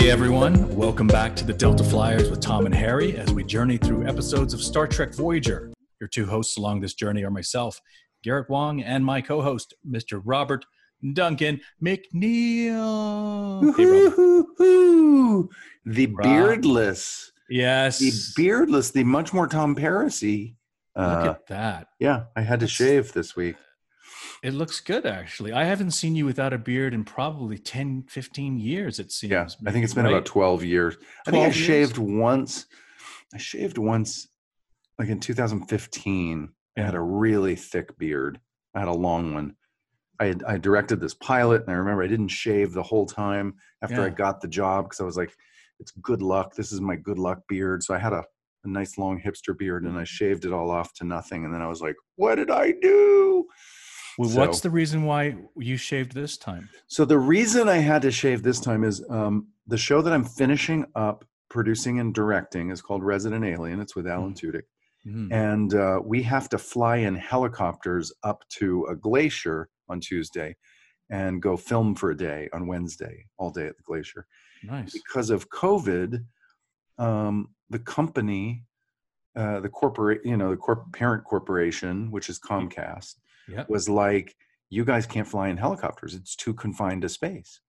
Hey everyone, welcome back to the Delta Flyers with Tom and Harry as we journey through episodes of Star Trek Voyager. Your two hosts along this journey are myself, Garrett Wang, and my co host, Mr. Robert Duncan McNeill. Hey, Robert. the Rob. beardless, Yes. the beardless, the much more Tom Parisy. Look Uh, at that. yeah, I had to That's- shave this week. It looks good, actually. I haven't seen you without a beard in probably 10, 15 years, it seems. Yeah, I think it's been right? about twelve years. I think I years? shaved once. I shaved once, like in 2015. I had a really thick beard. I had a long one. I had, I directed this pilot, and I remember I didn't shave the whole time after I got the job because I was like, "It's good luck. This is my good luck beard." So I had a, a nice long hipster beard, and I mm-hmm. shaved it all off to nothing. And then I was like, "What did I do?" Well, what's the reason why you shaved this time? So the reason I had to shave this time is um, the show that I'm finishing up producing and directing is called Resident Alien. It's with Alan Tudyk, Mm. and uh, we have to fly in helicopters up to a glacier on Tuesday, and go film for a day on Wednesday, all day at the glacier. Nice. Because of COVID, um, the company, uh, the corporate, you know, the corp- parent corporation, which is Comcast, Yep. was like, "You guys can't fly in helicopters; it's too confined to space."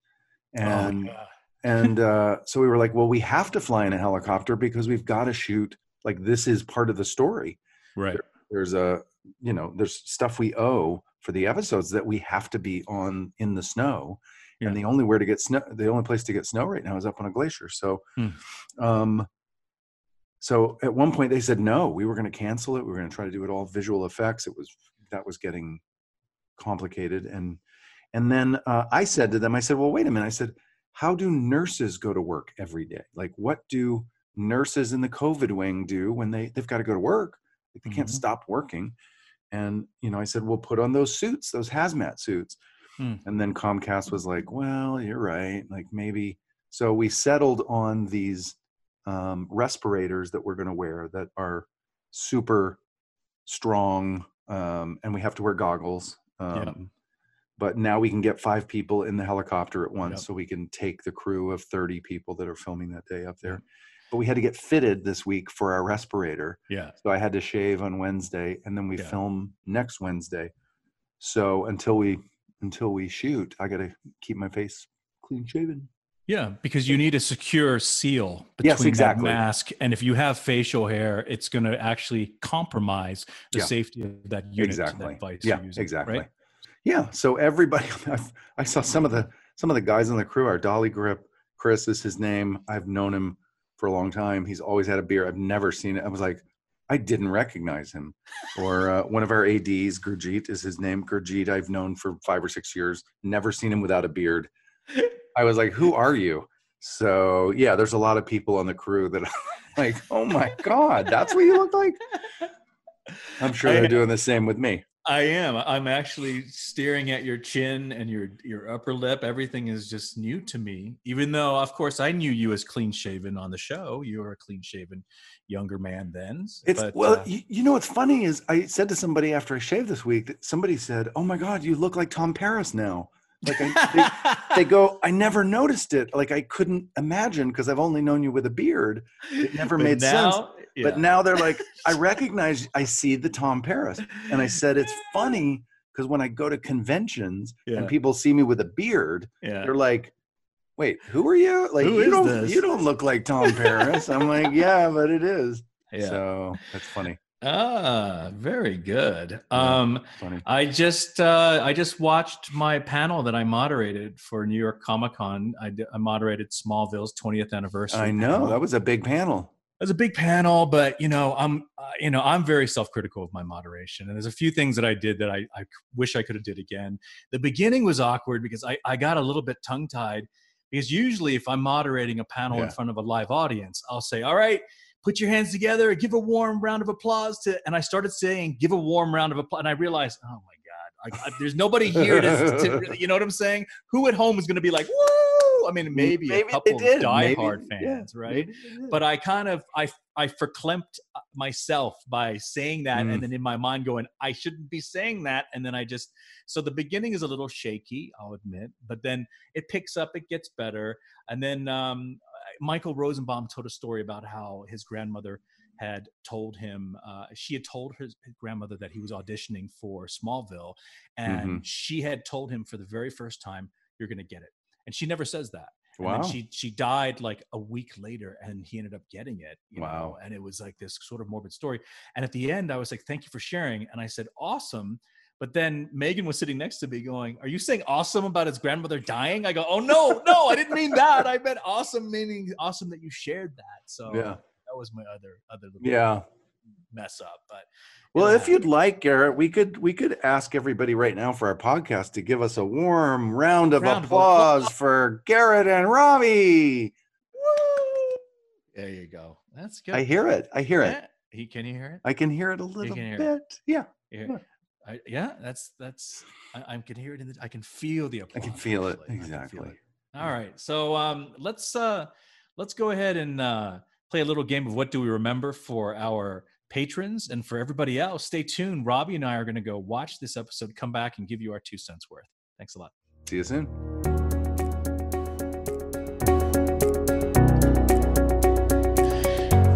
And oh, and uh, so we were like, "Well, we have to fly in a helicopter because we've got to shoot. Like this is part of the story. right. There's a, you know, there's stuff we owe for the episodes that we have to be on in the snow, Yeah. and the only where to get snow, the only place to get snow right now is up on a glacier. So, Hmm. um, so at one point they said no, we were going to cancel it. We were going to try to do it all visual effects. It was that was getting complicated, and and then uh, I said to them, I said, well, wait a minute. I said, how do nurses go to work every day? Like, what do nurses in the COVID wing do when they they've got to go to work? Like, they can't Mhm. stop working. And you know, I said, well, put on those suits, those hazmat suits. Hmm. And then Comcast was like, well, you're right. Like maybe. So we settled on these um, respirators that we're going to wear that are super strong, um, and we have to wear goggles. Um, Yeah. But now we can get five people in the helicopter at once, so we can take the crew of 30 people that are filming that day up there. But we had to get fitted this week for our respirator. Yeah. So I had to shave on Wednesday, and then we Yeah. film next Wednesday. So until we until we shoot, I got to keep my face clean shaven. Yeah, because you need a secure seal between Yes, exactly. that mask, and if you have facial hair, it's going to actually compromise the Yeah. safety of that unit, exactly. that device yeah, you're using, exactly. right? Yeah. So everybody, I've, I saw some of the some of the guys on the crew. Our Dolly Grip, Chris is his name. I've known him for a long time. He's always had a beard. I've never seen it. I was like, I didn't recognize him. Or uh, one of our ads, Gurjeet is his name. Gurjeet, I've known for five or six years. Never seen him without a beard. I was like, who are you? So yeah, there's a lot of people on the crew that I'm like, oh my god, that's what you look like. I'm sure they're doing the same with me. I am. I'm actually staring at your chin and your your upper lip. Everything is just new to me. Even though, of course, I knew you as clean shaven on the show. You were a clean shaven younger man then. It's but, well, uh, you, you know what's funny is I said to somebody after I shaved this week that somebody said, "Oh my God, you look like Tom Paris now." Like I, they, they go, "I never noticed it. Like I couldn't imagine because I've only known you with a beard. It never But made sense." yeah. But now they're like, "I recognize. I see the Tom Paris." And I said, "It's funny because when I go to conventions Yeah. and people see me with a beard, yeah. they're like." Wait, who are you? Like Who you is don't this?" you don't look like Tom Paris. I'm like, yeah, but it is. yeah. So that's funny. Ah, very good. Yeah. Um, Funny. I just uh, I just watched my panel that I moderated for New York Comic Con. I moderated Smallville's 20th anniversary. I know panel. that was a big panel. It was a big panel, but you know, I'm uh, you know I'm very self-critical of my moderation, and there's a few things that I did that I, I wish I could have did again. The beginning was awkward because I, I got a little bit tongue-tied because usually if I'm moderating a panel in front of a live audience, I'll say, "All right, put your hands together, give a warm round of applause to," and I started saying, "Give a warm round of applause," and I realized, oh my god, I, I, there's nobody here to, to, you know what I'm saying? Who at home is going to be like, "Woo!" I mean, maybe, Maybe a couple of Maybe- diehard yeah, fans, right? maybe they did. But I kind of I I verklempt myself by saying that, Mm. and then in my mind going, I shouldn't be saying that, and then I just so the beginning is a little shaky, I'll admit, but then it picks up, it gets better, and then um, Michael Rosenbaum told a story about how his grandmother had told him uh, she had told his, grandmother that he was auditioning for Smallville, and Mhm. she had told him for the very first time, "You're going to get it," and she never says that. And wow. she she died like a week later, and he ended up getting it. You Wow. Know? And it was like this sort of morbid story. And at the end, I was like, "Thank you for sharing." And I said, "Awesome." But then Megan was sitting next to me, going, "Are you saying awesome about his grandmother dying?" I go, "Oh no, no, I didn't mean that. I meant awesome, meaning awesome that you shared that." So yeah. that was my other other little Yeah. mess up. But Well, it'll if uh, you'd like, Garrett, we could we could ask everybody right now for our podcast to give us a warm round of Round of applause applause. for Garrett and Robbie. Woo! there you go. That's good. I hear it. I hear it. He can you hear it? I can hear it a little it. bit. Yeah, Yeah. Yeah. I, yeah, that's that's. I, I can hear it in the. I can feel the I can feel it actually. Can feel exactly. it. All right, so um, let's uh, let's go ahead and uh, play a little game of what do we remember for our patrons and for everybody else. Stay tuned. Robbie and I are going to go watch this episode, come back, and give you our two cents worth. Thanks a lot. See you soon.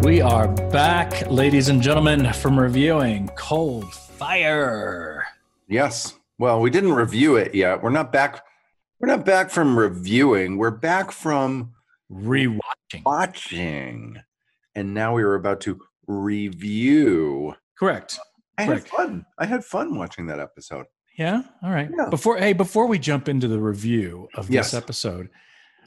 We are back, ladies and gentlemen, from reviewing Cold Fire. Yes. Well, we didn't review it yet. We're not back. We're not back from reviewing. We're back from Rewatching. watching, and now we were about to review. Correct. I had fun. I had fun watching that episode. Yeah. All right. Yeah. Before hey, before we jump into the review of this Yes. episode,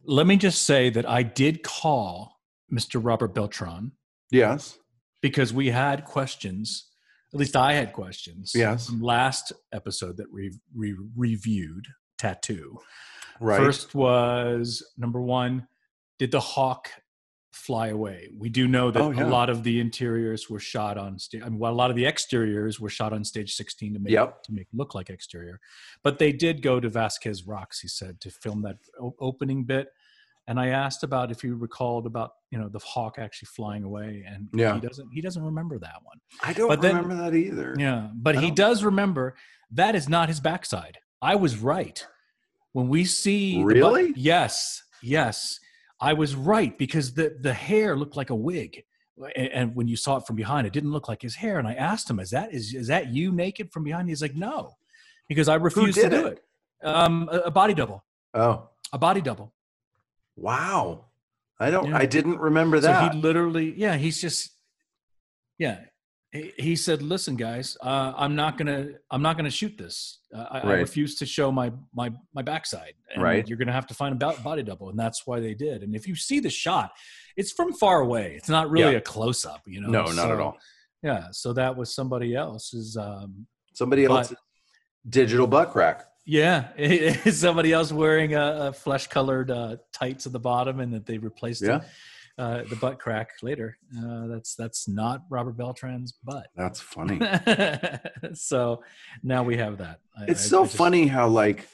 let me just say that I did call Mr. Robert Beltran Yes. because we had questions. At least I had questions. Yes. From last episode that we re- reviewed tattoo. Right. First was number one: Did the hawk fly away? We do know that Oh, yeah. a lot of the interiors were shot on stage. I mean, well, a lot of the exteriors were shot on stage 16 to make Yep. to make it look like exterior. But they did go to Vasquez Rocks, he said, to film that o- opening bit. And I asked about if you recalled about you know the hawk actually flying away, and Yeah. he doesn't he doesn't remember that one. I don't but then- remember that either. Yeah, but I he don't- does remember that is not his backside. I was right. When we see Really? yes, yes, I was right because the the hair looked like a wig, and, and when you saw it from behind, it didn't look like his hair. And I asked him, "Is that is is that you naked from behind?" He's like, "No," because I refused to do it? it. Um, a, a body double, Oh, a body double. Wow. I don't. Yeah. I didn't remember So that. he literally, yeah, he's just, yeah. He, he said, "Listen, guys, uh, I'm not gonna, I'm not gonna shoot this. Uh, I, I refuse to show my my my backside. And Right. You're gonna have to find a body double, and that's why they did. And if you see the shot, it's from far away. It's not really Yeah. a close up, you know. no, not at all. Yeah. So that was somebody else's. Um, Somebody but- else. Digital butt crack. Yeah, somebody else wearing a, a flesh colored uh, tights at the bottom, and that they replaced it uh, the butt crack later. Uh, that's that's not Robert Beltran's butt. that's funny. so now we have that. I- it's I- so I just- funny how like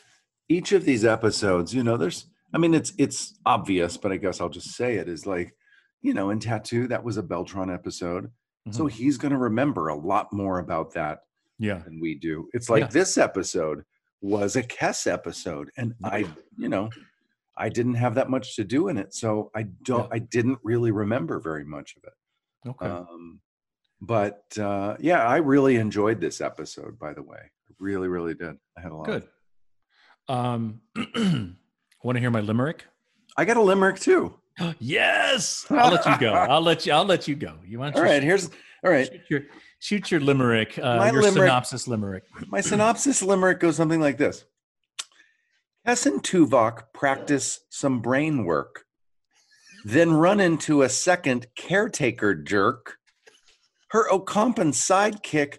each of these episodes you know there's i mean it's it's obvious but i guess i'll just say it is like you know in tattoo that was a Beltran episode so Mhm. he's going to remember a lot more about that yeah, than we do it's like Yeah. this episode was a kes episode and i you know i didn't have that much to do in it so i don't i didn't really remember very much of it okay, um but uh yeah i really enjoyed this episode by the way really really did i had a lot good. Um, want to hear my limerick? I got a limerick too. yes, I'll let you go. I'll let you. I'll let you go. You want All right, here's all right. shoot your shoot your limerick? Uh, My your limerick- synopsis limerick. My synopsis limerick goes something like this. Kes and Tuvok practice some brain work, then run into a second caretaker jerk. Her Ocampan sidekick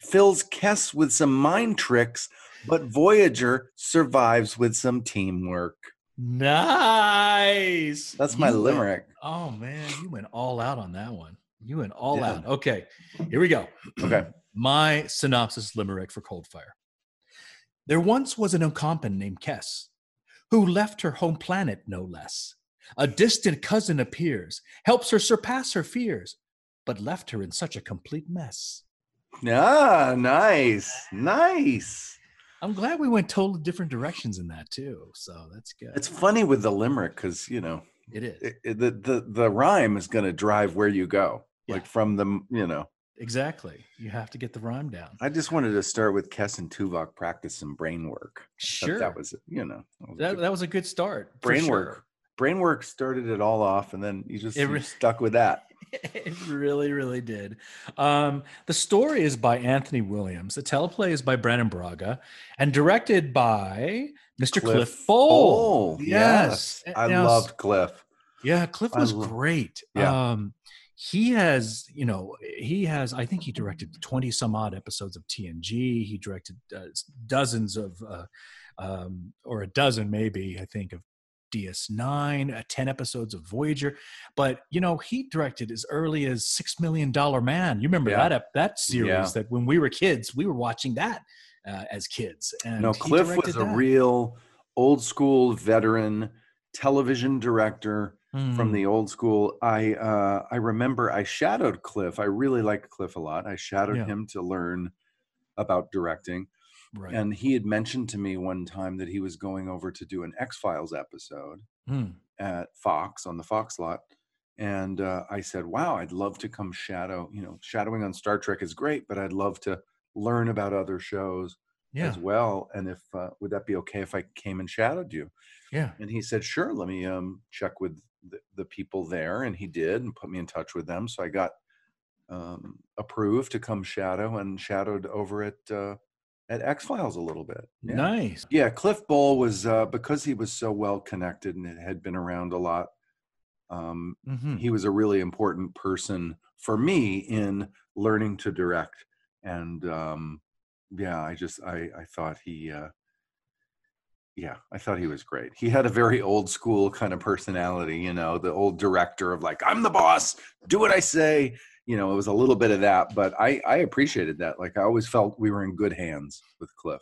fills Kes with some mind tricks, but Voyager survives with some teamwork. Nice. That's my You went- limerick. Oh man, you went all out on that one. You went all Yeah. out. Okay, here we go. Okay. My synopsis limerick for Cold Fire. There once was an Ocampan named Kes, who left her home planet no less. A distant cousin appears, helps her surpass her fears, but left her in such a complete mess. Ah, nice, nice. I'm glad we went totally different directions in that too. So that's good. It's funny with the limerick because you know it is it, it- the the the rhyme is going to drive where you go, Yeah. like from the you know. exactly. You have to get the rhyme down. I just wanted to start with Kes and Tuvok practice some brain work. That- Sure, that was you know that was that, that was a good start. brain sure. work. Brain work started it all off, and then you just re- stuck with that. it really, really did. Um, the story is by Anthony Williams. The teleplay is by Brannon Braga and directed by Mr. Cliff, Bole. yes, Yes. I Now, loved Cliff. Yeah, Cliff was great. Yeah. Um, he has, you know, he has. I think he directed twenty some odd episodes of TNG. He directed uh, dozens of, uh, um, or a dozen maybe. I think of DS9, uh, ten episodes of Voyager. But you know, he directed as early as Six Million Dollar Man. You remember Yeah. that that series Yeah. that when we were kids, we were watching that uh, as kids. And No, Cliff was a that. real old school veteran television director from Hmm. the old school. I uh, I remember I shadowed Cliff. I really liked Cliff a lot. I shadowed Yeah. him to learn about directing, right. and he had mentioned to me one time that he was going over to do an X Files episode Hmm. at Fox on the Fox lot. And uh, I said, "Wow, I'd love to come shadow. You know, shadowing on Star Trek is great, but I'd love to learn about other shows Yeah. as well. And if uh, would that be okay if I came and shadowed you?" Yeah. And he said, "Sure. Let me um, check with the, the people there." And he did, and put me in touch with them. So I got um, approved to come shadow, and shadowed over at uh, at X Files a little bit. Yeah. Nice. Yeah, Cliff Bole was uh, because he was so well connected and had been around a lot. Um, Mhm. he was a really important person for me in learning to direct, and um, yeah, I just I I thought he. Uh, yeah, I thought he was great. He had a very old school kind of personality, you know, the old director of like, I'm the boss, do what I say. You know, it was a little bit of that, but I, I appreciated that. Like I always felt we were in good hands with Cliff.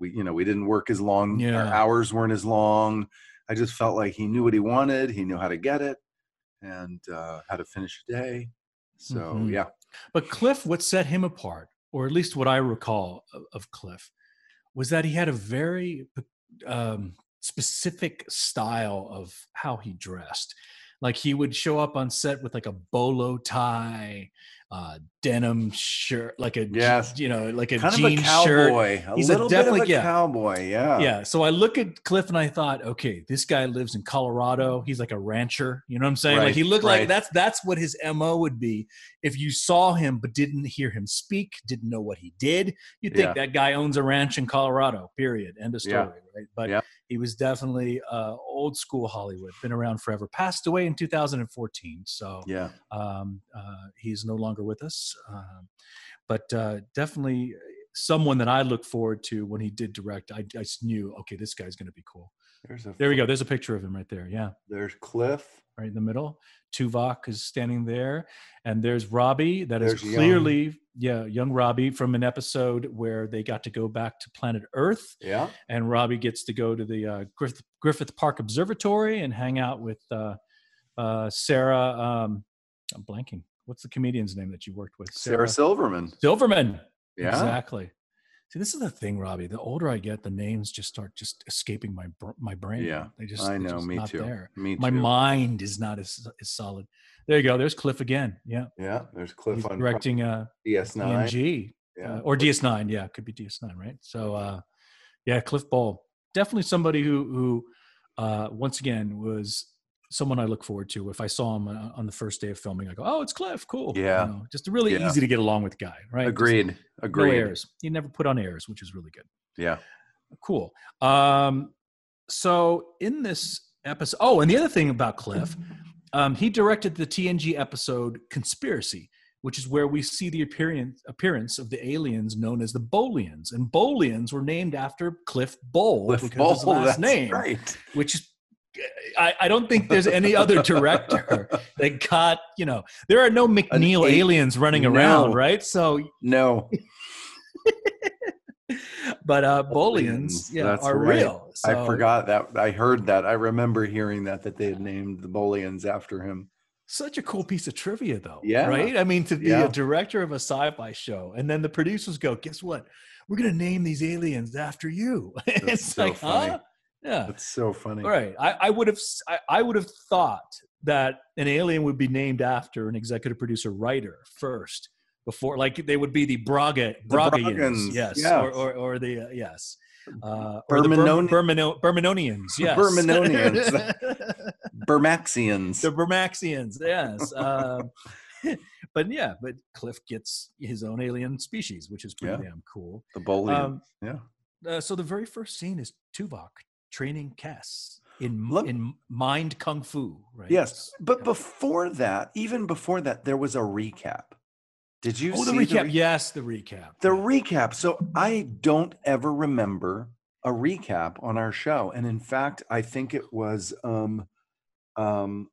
We, you know, we didn't work as long. Yeah. Our hours weren't as long. I just felt like he knew what he wanted. He knew how to get it and uh, how to finish a day. So Mhm. yeah, But Cliff, what set him apart, or at least what I recall of, of Cliff, was that he had a very um, specific style of how he dressed. Like he would show up on set with like a bolo tie, uh, denim shirt, like a Yes. you know, like a kind of a jean shirt. cowboy. A He's a little bit of definitely- a yeah. cowboy. Yeah. Yeah. So I look at Cliff and I thought, okay, this guy lives in Colorado. He's like a rancher. You know what I'm saying? Right, like he looked like that's that's what his MO would be. If you saw him but didn't hear him speak, didn't know what he did, you'd think Yeah. that guy owns a ranch in Colorado. Period. End of story. Yeah. Right. But he was definitely uh, old school Hollywood. Been around forever. Passed away in 2014. So Yeah. um, uh, he's no longer with us. Um, but uh, definitely someone that I look forward to when he did direct. I, I just knew, okay, this guy's going to be cool. There's a There we go. There's a picture of him right there. Yeah, There's Cliff. right in the middle. Tuvok is standing there, and there's Robbie. That is There's young- clearly, yeah, young Robbie from an episode where they got to go back to planet Earth, Yeah. and Robbie gets to go to the uh, Griffith, Griffith Park Observatory and hang out with uh, uh, Sarah. Um, I'm blanking. What's the comedian's name that you worked with? Sarah Silverman. Silverman. Yeah. Exactly. See, this is the thing, Robbie. The older I get, the names just start just escaping my my brain. Yeah, they just I know. just Me too. There. Me My too. mind is not as as solid. There you go. There's Cliff again. Yeah, Yeah. There's Cliff he's on directing uh, DS9. TNG Yeah. uh, or DS9. Yeah, it could be DS9, right? So, uh, yeah, Cliff Bole, definitely somebody who who uh, once again was someone I look forward to. If I saw him uh, on the first day of filming, I go, "Oh, it's Cliff, cool." You Yeah. know, just a really Yeah. easy to get along with guy, right? Just Agreed. no Agreed. airs. He never put on airs, which is really good. Yeah. Cool. Um, so in this episode, oh, and the other thing about Cliff, um, he directed the TNG episode "Conspiracy," which is where we see the appearance appearance of the aliens known as the Bolians, and Bolians were named after Cliff Bole Cliff because his last that's name, right. which is. I, I don't think there's any other director that got, you know, there are no McNeil eight- aliens running around, right? So No. but uh, Bolians, yeah, are right. real. I forgot that. I heard that. I remember hearing that that they had named the Bolians after him. Such a cool piece of trivia, though. Yeah. Right? I mean, to be Yeah. a director of a sci fi show, and then the producers go, guess what? We're going to name these aliens after you. it's so like, funny. huh? Yeah. That's so funny. Right. I, I would have I would have thought that an alien would be named after an executive producer writer first before like they would be the Braga Bragaians, Bragans, yes, yeah. or, or or the uh, yes. Uh, or the Berminon- Berm- Bermino- Berminonians, yes. Berminonians. Bermaxians. the Bermaxians, yes. Um, but yeah, but Cliff gets his own alien species, which is pretty Yeah. damn cool. the Bolians. Um, yeah. uh, so the very first scene is Tuvok training Kes in in mind kung fu, right? Yes, but before that, even before that, there was a recap. Did you Oh, the see recap. re- yes, the recap. The yeah. recap. So I don't ever remember a recap on our show, and in fact, I think it was um, um,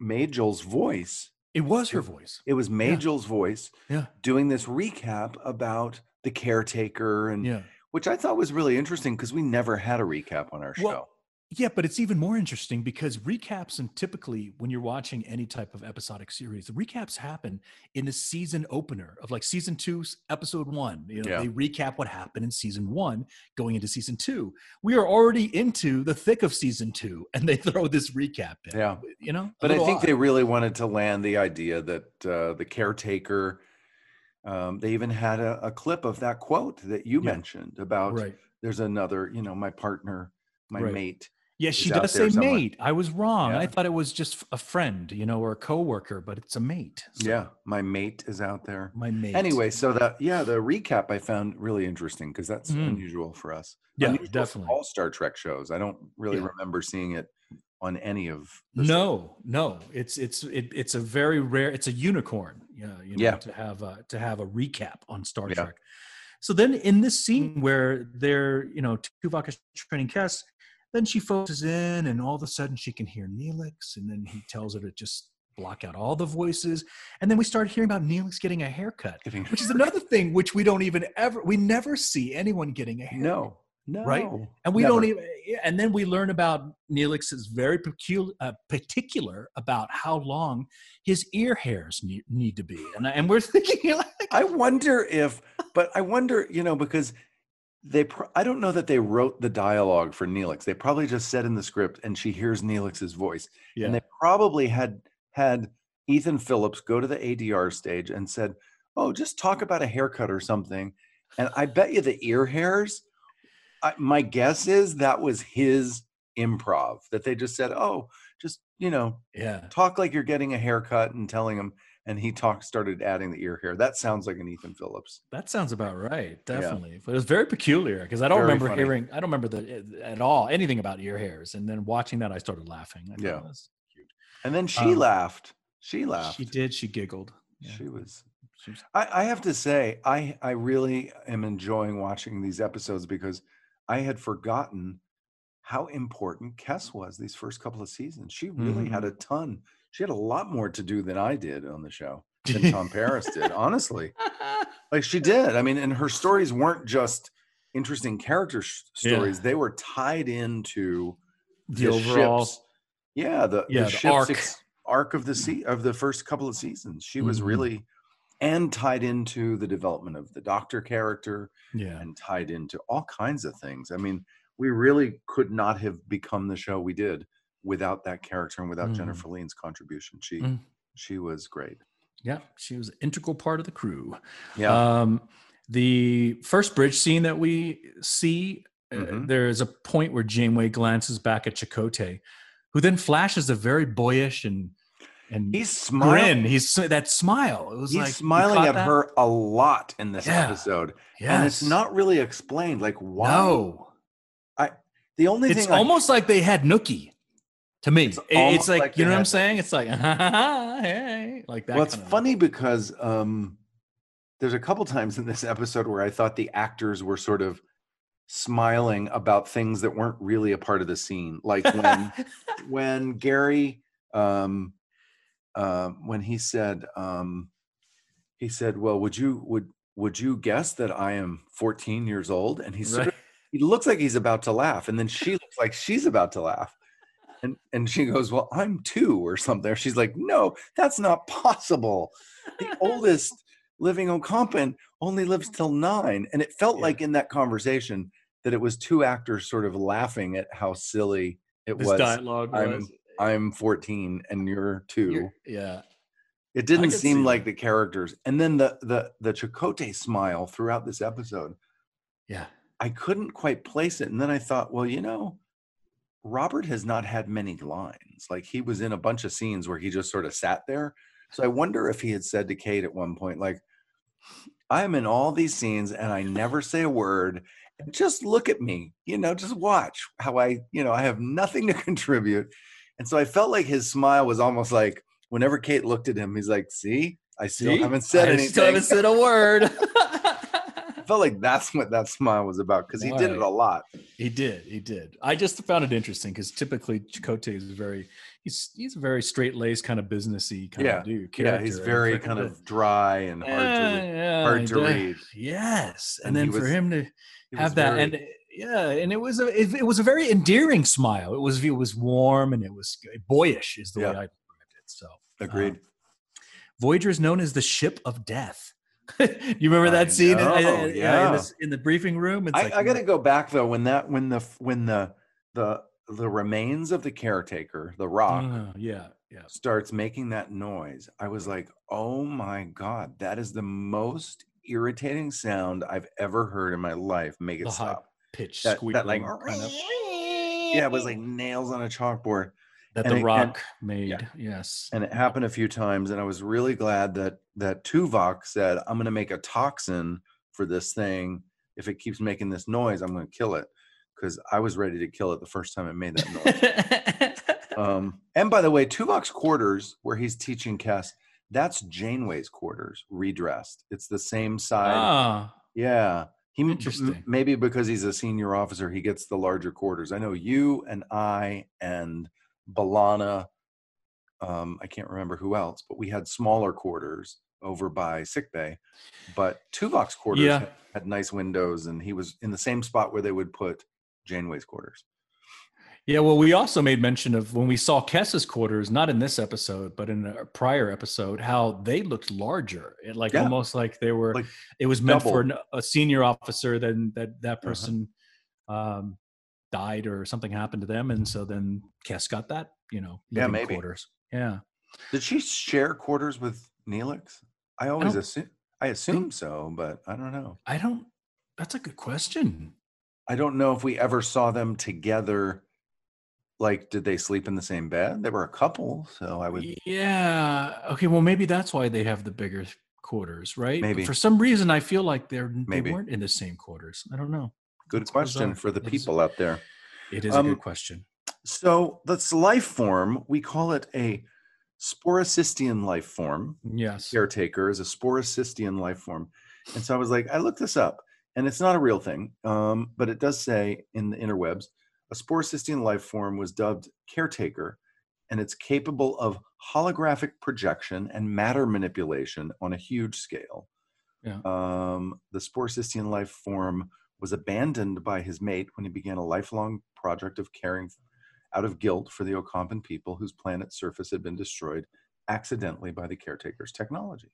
Majel's voice. it was her voice. It was Majel's voice Yeah. doing this recap about the caretaker, and Yeah. Which I thought was really interesting because we never had a recap on our show. Well, yeah, but it's even more interesting because recaps and typically when you're watching any type of episodic series, the recaps happen in the season opener of like season two, episode one. You know, Yeah. they recap what happened in season one going into season two. We are already into the thick of season two, and they throw this recap in. Yeah. You know? But I think odd. they really wanted to land the idea that uh, the caretaker. Um, they even had a, a clip of that quote that you Yeah. mentioned about right. there's another, you know, my partner, my Right. mate. Yes, she does say somewhere. mate. I was wrong. I thought it was just a friend, you know, or a coworker, but it's a mate. So, yeah, my mate is out there. my mate. Anyway, so that yeah, the recap I found really interesting because that's Mhm. unusual for us. Yeah, Unusual definitely. All Star Trek shows. I don't really Yeah. remember seeing it on any of. No, no, it's it's it, it's a very rare. It's a unicorn. Yeah, you know, Yeah. to have a to have a recap on Star Yeah. Trek. So then, in this scene where they're you know Tuvok is training Kes, then she focuses in, and all of a sudden she can hear Neelix, and then he tells her to just block out all the voices, and then we start hearing about Neelix getting a haircut, Getting- which is another thing which we don't even ever we never see anyone getting a haircut. No, no, Right? and we never. don't even and then we learn about neelix is very peculiar uh, particular about how long his ear hairs need, need to be and, and we're thinking like, I wonder if, but I wonder, you know, because they, pr- I don't know that they wrote the dialogue for Neelix. They probably just said in the script, and she hears Neelix's voice, yeah and they probably had had Ethan Phillips go to the ADR stage and said, "Oh, just talk about a haircut or something," and I bet you the ear hairs. I, my guess is that was his improv that they just said, "Oh, just you know, yeah talk like you're getting a haircut," and telling him, and he talked started adding the ear hair. That sounds like an Ethan Phillips. that sounds about right definitely but it was very peculiar because i don't Very remember funny. hearing i don't remember the at all anything about ear hairs and then watching that i started laughing I Yeah. cute And then she Um, laughed. She laughed. she did she giggled yeah. She was. She was- I, I have to say, I I really am enjoying watching these episodes because I had forgotten how important Kes was these first couple of seasons. She really had a ton. She had a lot more to do than I did on the show than Tom Paris did. Honestly, like she did. I mean, and her stories weren't just interesting character sh- Yeah. stories; they were tied into the overall ships. Yeah, the Yeah, the, the ship's arc. ex- arc of the sea of the first couple of seasons. She was Mhm. really and tied into the development of the doctor character yeah and tied into all kinds of things. I mean, we really could not have become the show we did without that character and without Mhm. Jennifer Lien's contribution. She Mm. she was great. yeah she was an integral part of the crew Yeah. Um, the first bridge scene that we see, uh, Mhm. there is a point where Janeway glances back at Chakotay, who then flashes a very boyish and and He's smiling. grin. He's that smile. It was He's like smiling at that? her a lot in this Yeah. episode. Yes. And it's not really explained. Like why No, the only it's thing I- almost like they had Nookie. To me, It's It- it's, like, like you know what I'm saying. It's like hey, like that. well, it's funny because um, there's a couple times in this episode where I thought the actors were sort of smiling about things that weren't really a part of the scene, like when when Gary, um, um, when he said, um, he said, "Well, would you would would you guess that I am 14 years old? And he's sort Right. of, he looks like he's about to laugh. And then she looks like she's about to laugh. And, and she goes, Well, I'm two or something. She's like, No, that's not possible. The oldest living Ocampan only lives till nine. And it felt Yeah. like in that conversation that it was two actors sort of laughing at how silly it This was. dialogue I'm- was. I'm 14 and you're 2 you're- yeah. It didn't seem like that. the characters. And then the the the Chakotay smile throughout this episode. Yeah. I couldn't quite place it. And then I thought, well, you know, Robert has not had many lines. Like he was in a bunch of scenes where he just sort of sat there. So I wonder if he had said to Kate at one point, like, I'm in all these scenes and I never say a word. Just look at me, you know, just watch how I, you know, I have nothing to contribute. And so I felt like his smile was almost like whenever Kate looked at him, he's like, see, I still See? haven't said I anything. Still haven't said a word. I felt like that's what that smile was about because he did it a lot. He did. He did. I just found it interesting because typically Chakotay is very he's he's a very straight laced kind of businessy kind Yeah. of dude. Yeah, he's very kind of dry and to- hard to Yeah, eh, read. yeah, hard to read. Yes, And and, he then for him to have that, very- and yeah, and it was a it, it was a very endearing smile. It was it was warm and it was boyish, is the Yeah. way I described it. So agreed. um, Voyager is known as the ship of death. you remember I that scene? know, yeah, yeah. in, this, in the briefing room. It's I, like, I got to go back though when that when the when the the the remains of the caretaker, the rock, Uh, yeah, yeah. starts making that noise. I was like, "Oh my god, that is the most irritating sound I've ever heard in my life." Make it The high stop. Pitch That, squeak that like kind of. yeah, it was like nails on a chalkboard. that and the it- and- rock made. Yes. and it happened a few times and i was really glad that that tuvok said i'm going to make a toxin for this thing. If it keeps making this noise i'm going to kill it. Because i was ready to kill it the first time it made that noise. Um, and by the way tuvok's quarters where he's teaching Kes, that's janeway's quarters redressed. It's the same side. Ah, yeah he Interesting. maybe because he's a senior officer he gets the larger quarters i know you and i and B'Elanna um, i can't remember who else but we had smaller quarters over by sick bay but tuvok's quarters Yeah. had, had nice windows and he was in the same spot where they would put janeway's quarters yeah. Well, we also made mention of when we saw Kes's quarters, not in this episode, but in a prior episode, how they looked larger, it, like Yeah. almost like they were. Like it was meant for an, a senior officer. Then that that Uh-huh. person um, died or something happened to them, and so then Kes got that. You know, Yeah, maybe. quarters. Yeah. did she share quarters with neelix i always don't assume i assume so but i don't know I don't. That's a good question. I don't know if we ever saw them together. Like, did they sleep in the same bed? They were a couple, so I would. Yeah. Okay. Well, maybe that's why they have the bigger quarters, right? But Maybe. For some reason, I feel like they're Maybe. they weren't in the same quarters. I don't know. Good That's question for the people out there. It is a Um, good question. So this life form, we call it a sporocystian life form. Yes. Caretaker is a sporocystian life form, and so I was like, I looked this up, and it's not a real thing, um, but it does say in the interwebs, a sporocystian life form was dubbed caretaker, and it's capable of holographic projection and matter manipulation on a huge scale. Yeah. Um, the sporocystian life form was abandoned by his mate when he began a lifelong project of caring out of guilt for the Ocampan people whose planet's surface had been destroyed accidentally by the caretaker's technology.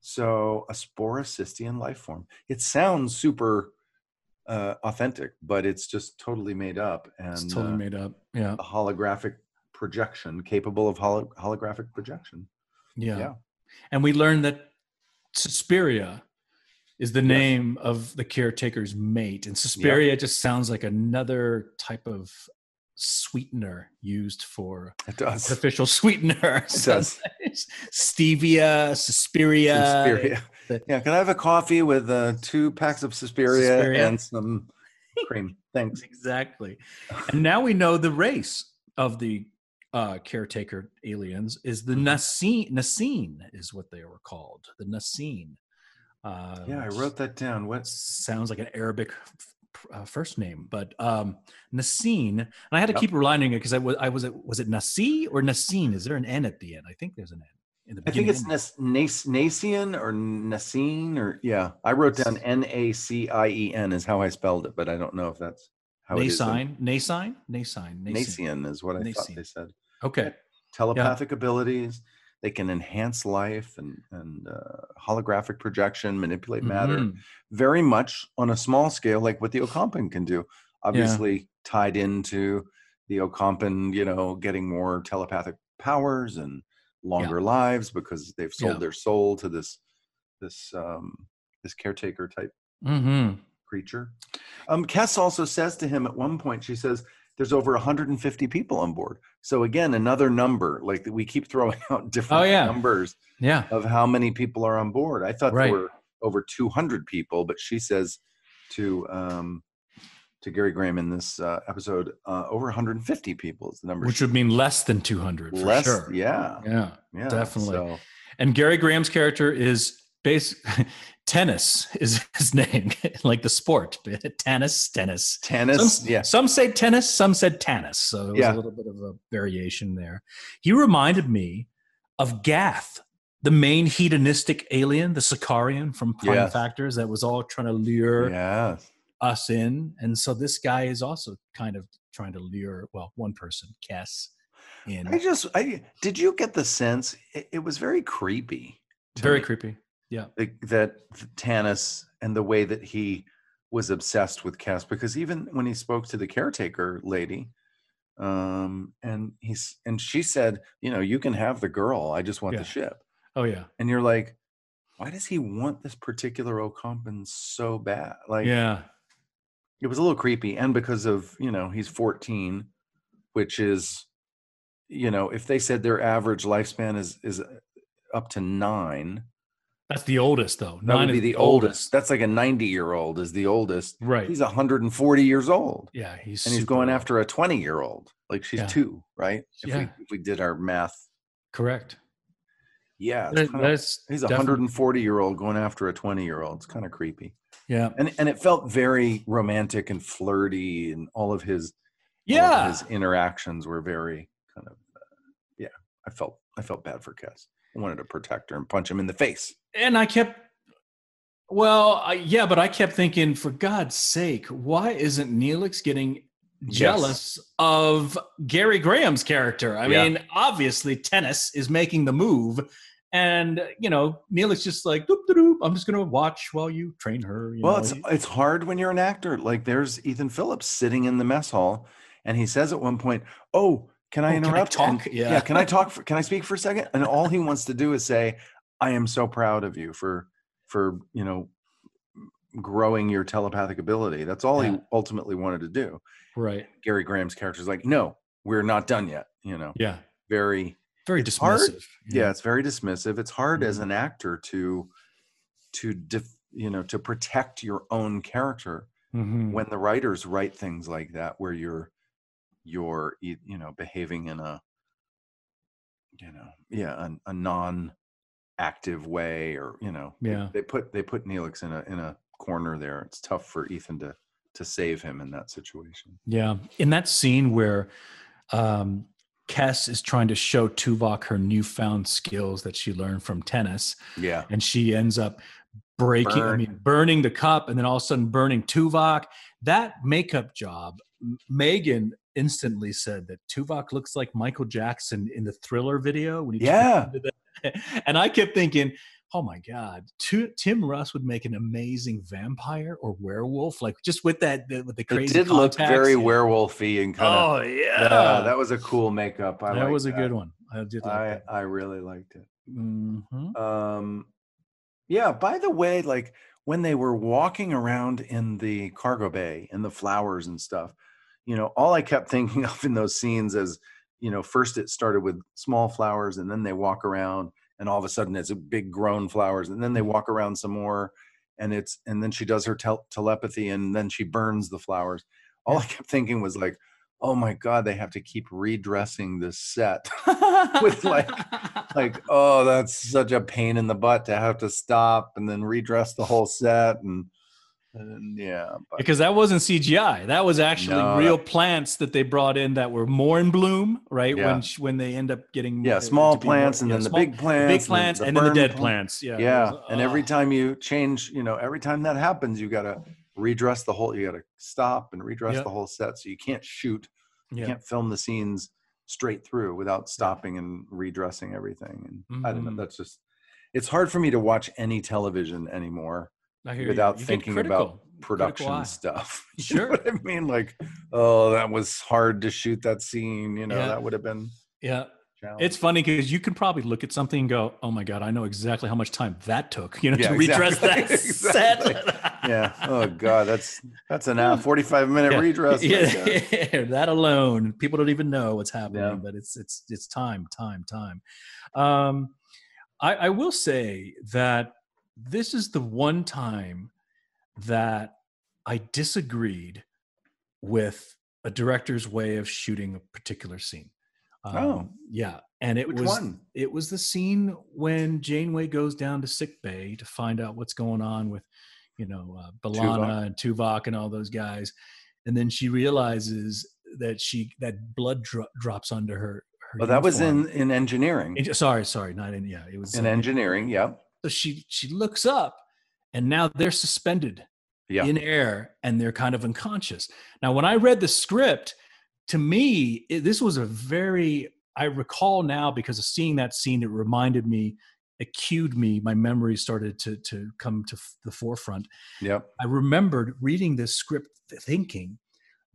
So, a sporocystian life form. It sounds super uh, authentic, but it's just totally made up and It's totally uh, made up. Yeah. a holographic projection, capable of holo- holographic projection. Yeah. Yeah. And we learned that Suspiria is the Yes. name of the caretaker's mate. And Suspiria just sounds like another type of sweetener used for It does. artificial sweetener. It does. Stevia, Suspiria. Suspiria. the- Yeah, can I have a coffee with uh, two packs of Suspiria, Suspiria. and some cream? Thanks. Exactly. And now we know the race of the uh, caretaker aliens is the Mhm. Nacene. Nacene is what they were called. The Nacene. Uh, Yeah, I wrote that down. What? Sounds like an Arabic uh, first name, but um, Nacene. And I had to Yep. keep reminding it because I was, I was, it was it Nasi or Nacene? Is there an N at the end? I think there's an N. in the I think it's Nas- Nas- Nacian or Nacene or yeah. I wrote down N A C I E N is how I spelled it, but I don't know if that's how it is. in- Nacene, Nacene, Nacene, Nacene. Nacian is what I thought they said. Okay. Telepathic abilities. They can enhance life and and uh, holographic projection, manipulate matter. Mhm. Very much on a small scale, like what the Ocampan can do. Obviously tied into the Ocampan, you know, getting more telepathic powers and longer lives because they've sold Yeah. their soul to this this um this caretaker type Mhm. creature. Um, Kes also says to him at one point, she says, "There's over 150 people on board." So again, another number. Like we keep throwing out different Oh, yeah. numbers Yeah. of how many people are on board. I thought Right. there were over 200 people, but she says to um, to Gary Graham in this uh, episode, uh, over 150 people is the number. Which would mean less than 200 for less, sure. yeah, Yeah. yeah, definitely. So, And Gary Graham's character is base tennis is his name, like the sport. tennis, tennis. tennis, Some, yeah, some say tennis, some said tennis. So there was Yeah. a little bit of a variation there. He reminded me of Gath, the main hedonistic alien, the Sikarian from Prime Yes. Factors that was all trying to lure yeah. us in. And so this guy is also kind of trying to lure, well, one person, Kes, in. I just, I did you get the sense it, it was very creepy, Very me. creepy. Yeah. like, that Tanis and the way that he was obsessed with Kes because even when he spoke to the caretaker lady um and he's and she said you know you can have the girl i just want Yeah. the ship Oh, yeah. and you're like why does he want this particular Ocampan so bad like yeah. it was a little creepy and because of you know he's 14 which is you know if they said their average lifespan is is up to nine That's the oldest, though. that would be the oldest. That's like a 90 year old is the oldest. Right. He's 140 years old. yeah. He's And he's going old. after a 20 year old. Like she's Yeah. two, right? If, we, Yeah. if we did our math. Correct. Yeah. That- kinda- that's he's a 140 year old going after a 20 year old. It's kind of creepy. Yeah. And and it felt very romantic and flirty and all of his all of Yeah. his interactions were very kind of uh, yeah. I felt I felt bad for Kes. I wanted to protect her and punch him in the face. And I kept, well, I, yeah, but I kept thinking, for God's sake, why isn't Neelix getting jealous of Gary Graham's character? I Yeah. mean, obviously, tennis is making the move. And you know, Neelix just like doop, doop, doop, I'm just gonna watch while you train her. You well, know? it's it's hard when you're an actor. Like there's Ethan Phillips sitting in the mess hall, and he says at one point, "Oh, can I Oh, can I interrupt? And- talk? Yeah. Can I talk? For, can I speak for a second? And all he wants to do is say, "I am so proud of you for for you know growing your telepathic ability." That's all Yeah. he ultimately wanted to do. right. Gary Graham's character is like, "No, we're not done yet." You know, Yeah. very Very hard. dismissive. yeah it's very dismissive it's hard as Mhm. an actor to to def, you know to protect your own character Mhm. when the writers write things like that where you're you're you know behaving in a you know yeah a, a non active way or you know they- Yeah. they, put they put Neelix in a in a corner there it's tough for Ethan to to save him in that situation Yeah. In that scene where um, Kes is trying to show Tuvok her newfound skills that she learned from tennis, yeah and she ends up breaking, I mean, burning the cup, and then all of a sudden burning Tuvok. That makeup job, Megan instantly said that Tuvok looks like Michael Jackson in the Thriller video. When he Yeah. and I kept thinking, oh my god, Tu- Tim Russ would make an amazing vampire or werewolf, like just with that the, with the crazy. it did look contacts. very werewolfy and kind of Oh yeah, yeah that was a cool makeup I that was a that. good one. I did like I that. I really liked it. Mhm. Um, yeah. By the way, like when they were walking around in the cargo bay and the flowers and stuff, you know, all I kept thinking of in those scenes is, you know, first it started with small flowers and then they walk around and all of a sudden it's a big grown flowers and then they walk around some more and it's and then she does her tel- telepathy and then she burns the flowers. All I kept thinking was like, oh my god, they have to keep redressing this set. with, like- like oh that's such a pain in the butt to have to stop and then redress the whole set and And yeah, but because that wasn't CGI. That was actually No, real plants that they brought in that were more in bloom, right? Yeah. When sh- when they end up getting yeah, uh, small more- plants and yeah, then the big plants, big plants, and then the dead plant. plants. Yeah, Yeah, was- and every ah. time you change, you know, every time that happens, you got to redress the whole. You got to stop and redress Yep. the whole set, so you can't shoot. You yeah. can't film the scenes straight through without stopping and redressing everything. And I don't know. Mhm. That's just. It's hard for me to watch any television anymore I hear you. without You thinking about production stuff. You Sure. know what I mean? Like, oh, that was hard to shoot that scene. You know, Yeah. that would have been. Yeah, it's funny because you can probably look at something and go, "Oh my god, I know exactly how much time that took." You know, Yeah, to redress exactly. that Exactly. set. yeah. Oh God, that's that's an hour forty-five minute Yeah. redress. there. yeah, that alone, people don't even know what's happening, Yeah. but it's it's it's time, time, time. Um, I, I will say that this is the one time that I disagreed with a director's way of shooting a particular scene. Um, Oh. yeah, and it Which was one? it was the scene when Janeway goes down to sick bay to find out what's going on with, you know, uh, B'Elanna and Tuvok and all those guys, and then she realizes that she that blood dro- drops onto her. her Oh, that was in in engineering. In- sorry, sorry, not in. Yeah, it was In uh, engineering, yeah, So she she looks up, and now they're suspended yeah. in air and they're kind of unconscious. Now, when I read the script, to me, it, this was a very, I recall now because of seeing that scene, it reminded me, it cued me, my memory started to, to come to the forefront. Yeah, I remembered reading this script thinking,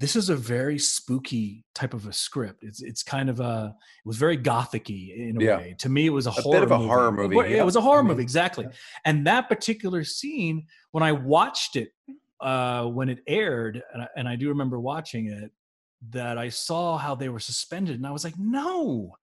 this is a very spooky type of a script. It's it's kind of a it was very gothicy in a Yeah. way. To me, it was a, bit horror of a movie. horror movie, Well, yeah. It was a horror I mean, movie, exactly. yeah. And that particular scene, when I watched it uh, when it aired, and I, and I do remember watching it, that I saw how they were suspended, and I was like, no.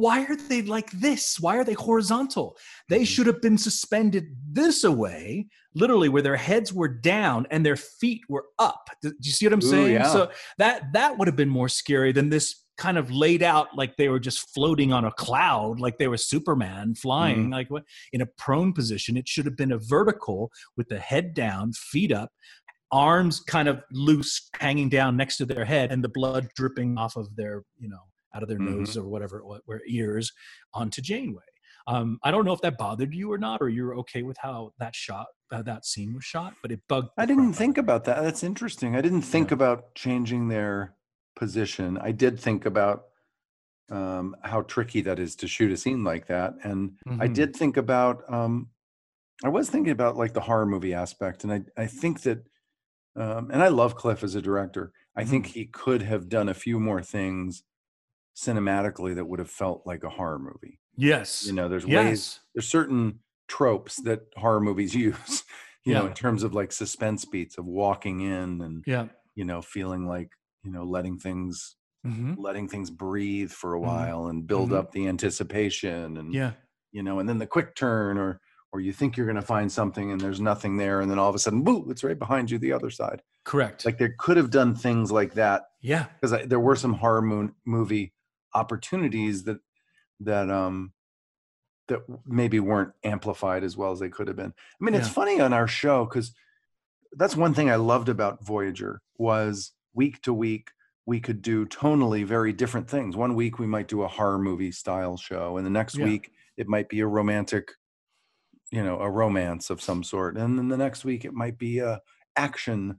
Why are they like this? Why are they horizontal? They Mhm. should have been suspended this away, literally where their heads were down and their feet were up. Do you see what I'm Ooh, saying? yeah. So that that would have been more scary than this kind of laid out like they were just floating on a cloud, like they were Superman flying, Mm-hmm. like what in a prone position. It should have been a vertical with the head down, feet up, arms kind of loose, hanging down next to their head, and the blood dripping off of their, you know, out of their Mhm. nose or whatever, or ears onto Janeway. Um, I don't know if that bothered you or not, or you're okay with how that shot, uh, that scene was shot, but it bugged. I didn't think me. about that. That's interesting. I didn't think Yeah. about changing their position. I did think about um, how tricky that is to shoot a scene like that, and I Mhm. did think about. Um, I was thinking about like the horror movie aspect, and I I think that, um, and I love Cliff as a director. I think Mm-hmm. he could have done a few more things cinematically that would have felt like a horror movie. Yes. You know, there's ways there's certain tropes that horror movies use you know in terms of like suspense beats of walking in and Yeah. you know feeling like you know letting things hmm letting things breathe for a Mhm. while and build Mhm. up the anticipation and Yeah. you know and then the quick turn or or you think you're going to find something and there's nothing there and then all of a sudden boo it's right behind you the other side Correct. like they could have done things like that yeah. because there were some horror moon, movie opportunities that that um that maybe weren't amplified as well as they could have been. I mean, it's funny on our show because that's one thing I loved about Voyager was week to week we could do tonally very different things. One week we might do a horror movie style show, and the next Yeah. week it might be a romantic, you know, a romance of some sort, and then the next week it might be a action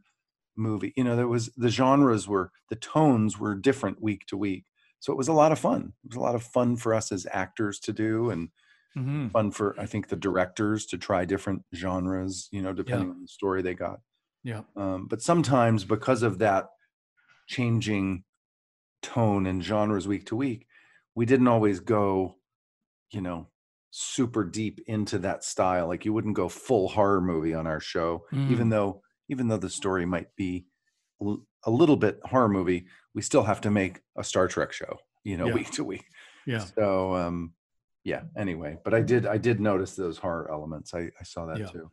movie. You know, there was the genres were the tones were different week to week, so it was a lot of fun. It was a lot of fun for us as actors to do, and hmm fun for I think the directors to try different genres. You know, depending on the story they got. Yeah. Um, but sometimes because of that changing tone and genres week to week, we didn't always go, you know, super deep into that style. Like you wouldn't go full horror movie on our show, even Mm. though even though the story might be a little bit horror movie, we still have to make a Star Trek show, you know, Yeah. week to week. Yeah. So um yeah, anyway, but I did I did notice those horror elements. I, I saw that Yeah. too.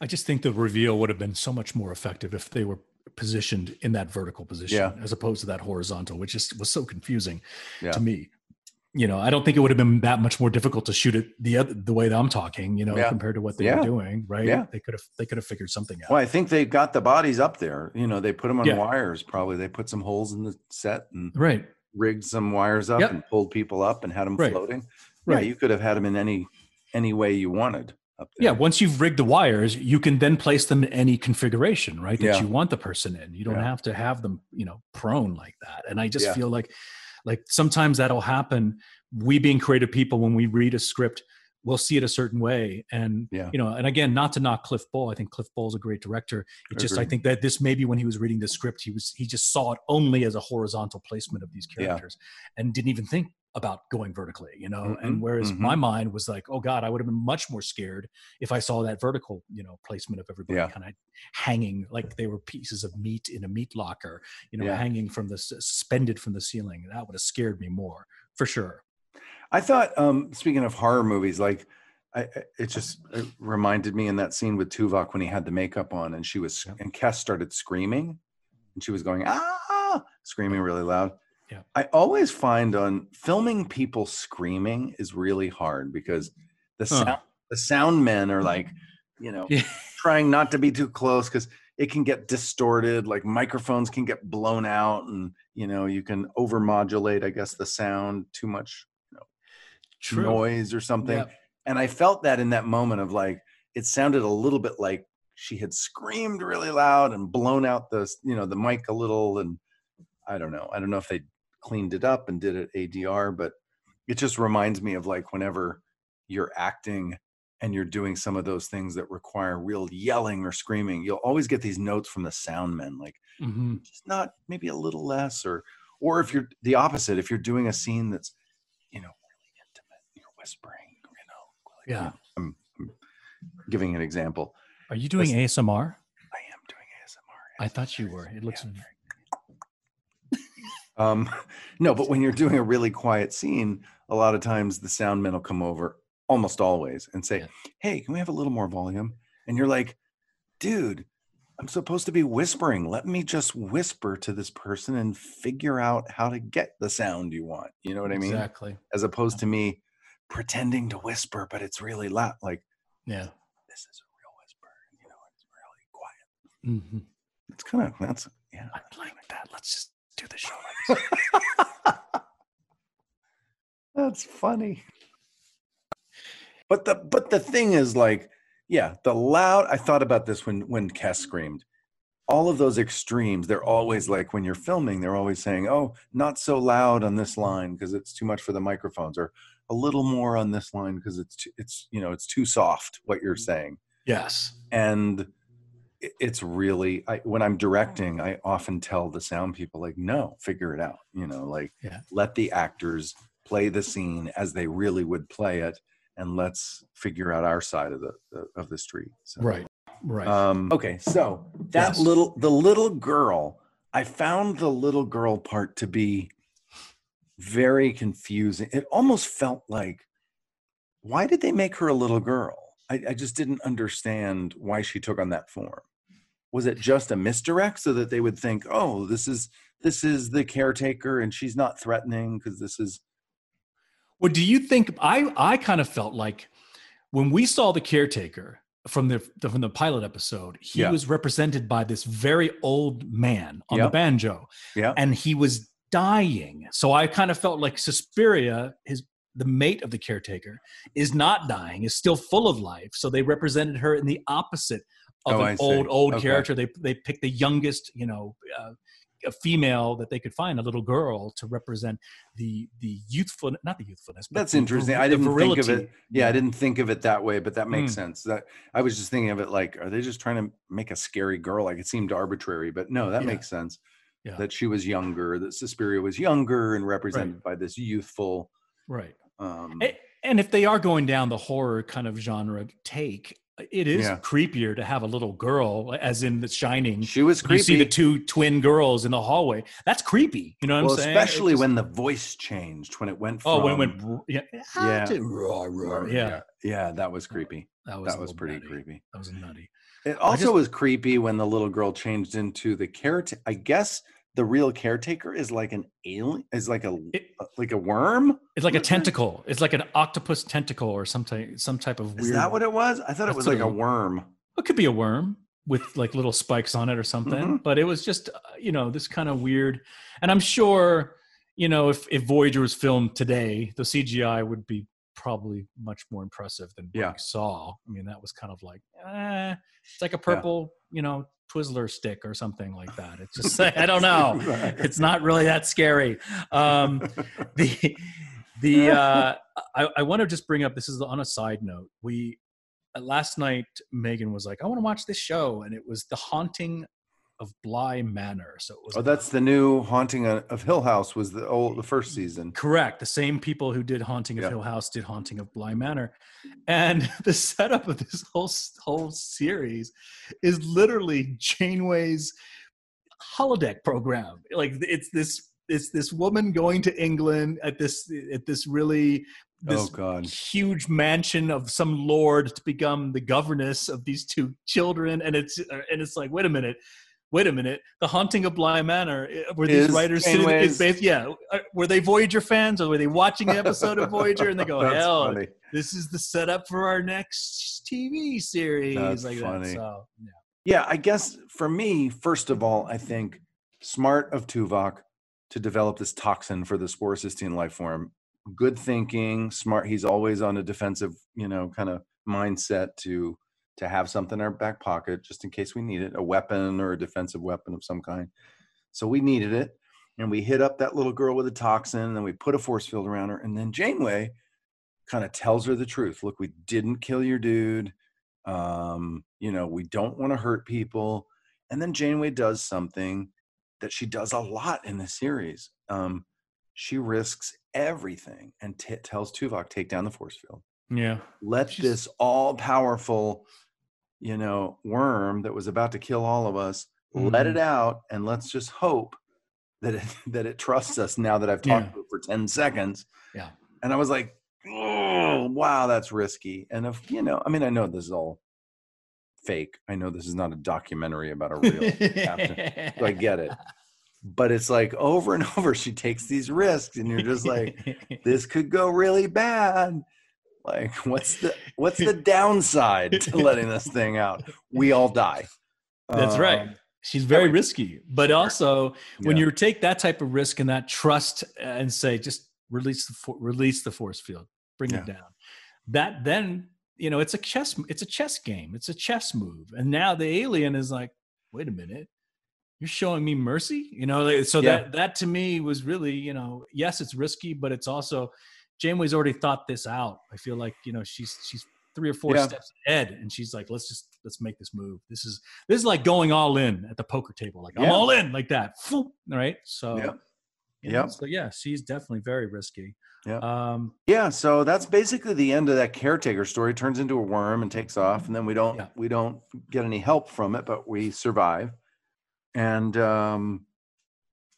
I just think the reveal would have been so much more effective if they were positioned in that vertical position Yeah. as opposed to that horizontal, which just was so confusing to me. You know, I don't think it would have been that much more difficult to shoot it the other, the way that I'm talking, you know, Yeah. compared to what they Yeah. were doing, right? Yeah. They could have they could have figured something out. Well, I think they got the bodies up there. You know, they put them on Yeah. wires. Probably they put some holes in the set and Right. rigged some wires up Yep. and pulled people up and had them Right. floating. Yeah, Right. you could have had them in any any way you wanted up Yeah, once you've rigged the wires, you can then place them in any configuration, right? That Yeah. you want the person in. You don't Yeah. have to have them, you know, prone like that. And I just Yeah. feel like like sometimes that'll happen. We being creative people, when we read a script, we'll see it a certain way. And Yeah. you know, and again, not to knock Cliff Bole. I think Cliff Bole's a great director. It just I think that this maybe when he was reading the script, he was he just saw it only as a horizontal placement of these Yeah. characters and didn't even think about going vertically, you know. Mhm, And whereas mhm. my mind was like, oh God, I would have been much more scared if I saw that vertical, you know, placement of everybody Yeah. kind of hanging like they were pieces of meat in a meat locker, you know, Yeah. hanging from the suspended from the ceiling. That would have scared me more for sure. I thought, um, speaking of horror movies, like I, it just it reminded me in that scene with Tuvok when he had the makeup on and she was Yeah. and Kes started screaming and she was going ah screaming really loud. Yeah. I always find on filming people screaming is really hard because the Huh. sound the sound men are like, you know, Yeah. trying not to be too close because it can get distorted like microphones can get blown out and you know you can overmodulate i guess the sound too much noise or something Yep. and i felt that in that moment of like it sounded a little bit like she had screamed really loud and blown out the you know the mic a little and i don't know i don't know if they cleaned it up and did it adr but it just reminds me of like whenever you're acting and you're doing some of those things that require real yelling or screaming you'll always get these notes from the sound men like Mhm. just not maybe a little less or or if you're the opposite if you're doing a scene that's you know really intimate you're whispering you know like, Yeah. I'm, I'm giving an example Are you doing ASMR? i am doing asmr I thought you were. It looks um no but when you're doing a really quiet scene a lot of times the sound men will come over almost always and say Yeah. hey can we have a little more volume and you're like dude i'm supposed to be whispering let me just whisper to this person and figure out how to get the sound you want you know what i mean exactly. as opposed to me pretending to whisper but it's really loud like Yeah. this is a real whisper you know it's really quiet Mhm. it's kind of that's yeah I like that. Let's just do the show like this. That's funny. But the but the thing is like, yeah, the loud I thought about this when when Kes screamed. All of those extremes, they're always like when you're filming, they're always saying, "Oh, not so loud on this line because it's too much for the microphones," or a little more on this line because it's too, it's you know it's too soft what you're mm. saying. Yes. And it- it's really I, when I'm directing, I often tell the sound people like, "No, figure it out." You know, like Yeah. let the actors play the scene as they really would play it and let's figure out our side of the, the of the street so, Right. Right. um okay so that Yes. little the little girl i found the little girl part to be very confusing it almost felt like why did they make her a little girl i, I just didn't understand why she took on that form was it just a misdirect so that they would think oh this is this is the caretaker and she's not threatening because this is Well, do you think I I kind of felt like when we saw the caretaker from the from the pilot episode, he Yeah. was represented by this very old man on the banjo, yeah and he was dying. So I kind of felt like Suspiria, his the mate of the caretaker, is not dying, is still full of life. So they represented her in the opposite of Oh, an old old Okay. character. They they picked the youngest, you know. Uh, a female that they could find, a little girl, to represent the the youthful, not the youthfulness. But That's the interesting. I didn't think of it. Yeah, I didn't think of it that way, but that makes Mm. sense. That I was just thinking of it like, are they just trying to make a scary girl? Like it seemed arbitrary, but no, that Yeah. makes sense. Yeah. That she was younger, that Suspiria was younger and represented by this youthful. Right. Um, And if they are going down the horror kind of genre take, it is Yeah. creepier to have a little girl, as in The Shining. she was You creepy. see the two twin girls in the hallway. That's creepy. You know what well, I'm saying? Especially just- when the voice changed, when it went from oh, when it went yeah Yeah. to yeah, yeah, yeah, that was creepy. that was That was pretty nutty. creepy. That was nutty. It also just- was creepy when the little girl changed into the caretaker. I guess the real caretaker is like an alien, is like a It- like a worm. It's like a What is it? tentacle. It's like an octopus tentacle or some type, some type of weird. Is that what it was? I thought it was like it a worm. It could be a worm with like little spikes on it or something. Mhm. But it was just, uh, you know, this kind of weird. And I'm sure, you know, if if Voyager was filmed today, the CGI would be probably much more impressive than what Yeah. we saw. I mean, that was kind of like, eh, it's like a purple, you know, Twizzler stick or something like that. It's just, I don't know. It's not really that scary. Um, the the uh, I, I want to just bring up this is on a side note. We uh, last night Megan was like, I want to watch this show, and it was The Haunting of Bly Manor. So it was Oh, that's the new haunting of Hill House. Was the old the first season? correct. The same people who did Haunting of Yeah. Hill House did Haunting of Bly Manor, and the setup of this whole whole series is literally Janeway's holodeck program. Like it's this it's this woman going to England at this at this really this oh God. huge mansion of some lord to become the governess of these two children and it's uh, and it's like wait a minute wait a minute the haunting of bly manor uh, were these Is writers sitting Janeway's- is based, yeah uh, were they voyager fans or were they watching the episode of voyager and they go hell funny. this is the setup for our next tv series That's like funny. that so yeah Yeah, I guess for me, first of all, I think smart of Tuvok to develop this toxin for the sporocystian life form. Good thinking, smart. He's always on a defensive, you know, kind of mindset to to have something in our back pocket just in case we need it, a weapon or a defensive weapon of some kind. So we needed it, and we hit up that little girl with a toxin, and then we put a force field around her, and then Janeway kind of tells her the truth. Look, we didn't kill your dude. Um you know we don't want to hurt people. And then janeway does something that she does a lot in the series. Um she risks everything and t- tells tuvok take down the force field. Yeah. Let She's- this all powerful you know worm that was about to kill all of us let Mhm. it out and let's just hope that it that it trusts us now that i've talked Yeah. to it for 10 seconds Yeah. and i was like oh wow that's risky and if you know i mean i know this is all fake i know this is not a documentary about a real captain so i get it but it's like over and over she takes these risks and you're just like this could go really bad like what's the what's the downside to letting this thing out we all die That's right. Um, She's very risky, but also when yeah. you take that type of risk and that trust and say just release the for- release the force field, bring it down. That then you know it's a chess it's a chess game. It's a chess move, and now the alien is like, wait a minute, you're showing me mercy. You know, so Yeah. that that to me was really you know yes, it's risky, but it's also Janeway's already thought this out. I feel like you know she's she's three or four Yeah. steps ahead, and she's like, let's just let's make this move. This is this is like going all in at the poker table. Like I'm all in like that. All right. So you know, Yep. So yeah, she's definitely very risky. Yeah. Um, yeah so that's basically the end of that caretaker story turns into a worm and takes off and then we don't Yeah. we don't get any help from it but we survive and um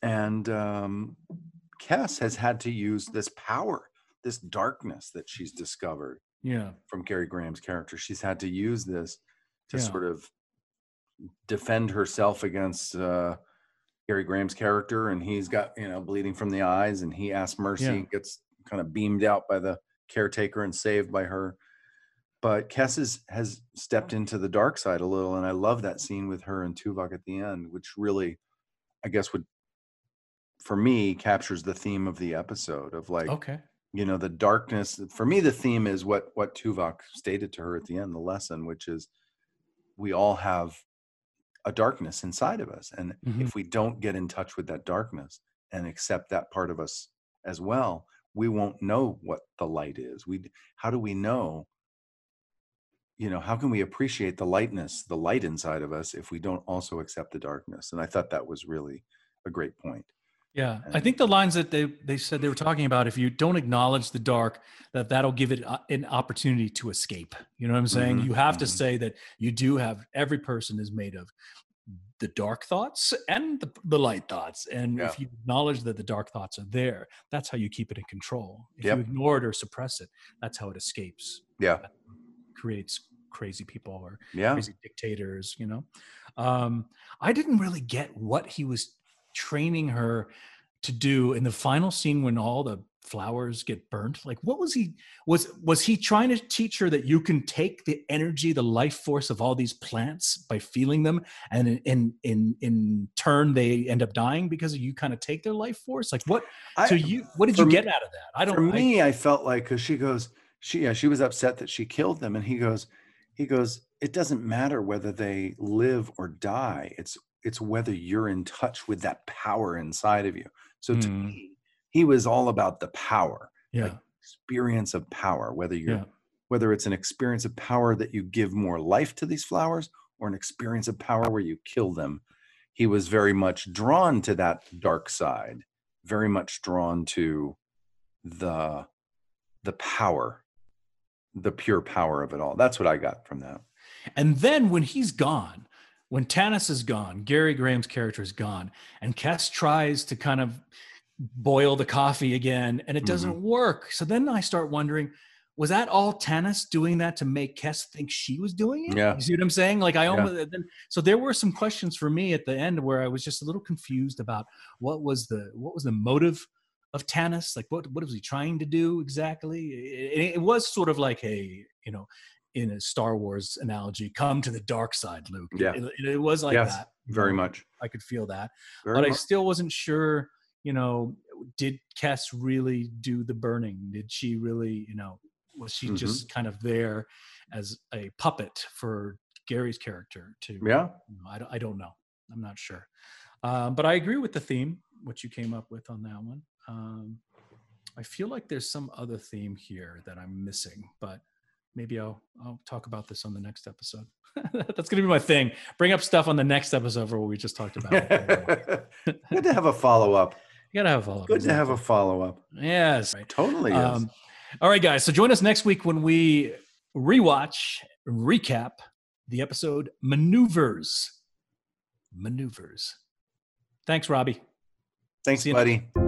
and um Kes has had to use this power this darkness that she's discovered yeah. from Gary Graham's character. She's had to use this to Yeah. sort of defend herself against uh, Gary Graham's character, and he's got you know bleeding from the eyes, and he asks mercy, Yeah. gets kind of beamed out by the caretaker and saved by her. But Kes is, has stepped into the dark side a little, and I love that scene with her and Tuvok at the end, which really, I guess, would for me captures the theme of the episode of like Okay. You know the darkness for me the theme is what what tuvok stated to her at the end the lesson which is we all have a darkness inside of us and Mhm. if we don't get in touch with that darkness and accept that part of us as well we won't know what the light is. We how do we know you know how can we appreciate the lightness the light inside of us if we don't also accept the darkness? And i thought that was really a great point Yeah, I think the lines that they they said they were talking about, if you don't acknowledge the dark, that that'll give it a- an opportunity to escape. You know what I'm saying? Mhm, You have to mhm. say that you do have every person is made of the dark thoughts and the, the light thoughts, and Yeah. if you acknowledge that the dark thoughts are there, that's how you keep it in control. If Yep. you ignore it or suppress it, that's how it escapes. yeah Creates crazy people or yeah crazy dictators, you know. Um, I didn't really get what he was training her to do in the final scene when all the flowers get burnt like what was he was was he trying to teach her that you can take the energy the life force of all these plants by feeling them and in in in, in turn they end up dying because you kind of take their life force like what I, so you what did you get me- out of that i don't For I- me, I, felt like because she goes, she yeah, she was upset that she killed them, and he goes, he goes, it doesn't matter whether they live or die. It's it's whether you're in touch with that power inside of you. So to Mm. me, he was all about the power, yeah like experience of power. Whether you're yeah whether it's an experience of power that you give more life to these flowers, or an experience of power where you kill them. He was very much drawn to that dark side, very much drawn to the the power the pure power of it all that's what i got from that And then when he's gone, when Tanis is gone, Gary Graham's character is gone, and Kes tries to kind of boil the coffee again, and it doesn't mm-hmm. work. So then I start wondering, was that all Tanis doing that to make Kes think she was doing it? Yeah. You see what I'm saying? Like I Yeah. then, so there were some questions for me at the end where I was just a little confused about what was the what was the motive of Tanis? Like what what was he trying to do exactly? It, it was sort of like a you know in a Star Wars analogy, come to the dark side, Luke. Yeah. It, it- it was like Yes, that. very Um, much I could feel that. very but I still wasn't sure, you know, did Kes really do the burning? Did she really, you know, was she Mhm. just kind of there as a puppet for Gary's character to, yeah you know, I, don't, I don't know. I'm not sure. Um, but I agree with the theme, what you came up with on that one. Um, I feel like there's some other theme here that I'm missing, but maybe I'll I'll talk about this on the next episode. That's gonna be my thing. Bring up stuff on the next episode for what we just talked about. good to have a follow-up you gotta have all. good to have a follow-up yes. Right. totally is. Um, all right, guys. So join us next week when we rewatch, recap the episode Maneuvers. Maneuvers. Thanks, Robbie. thanks see you- buddy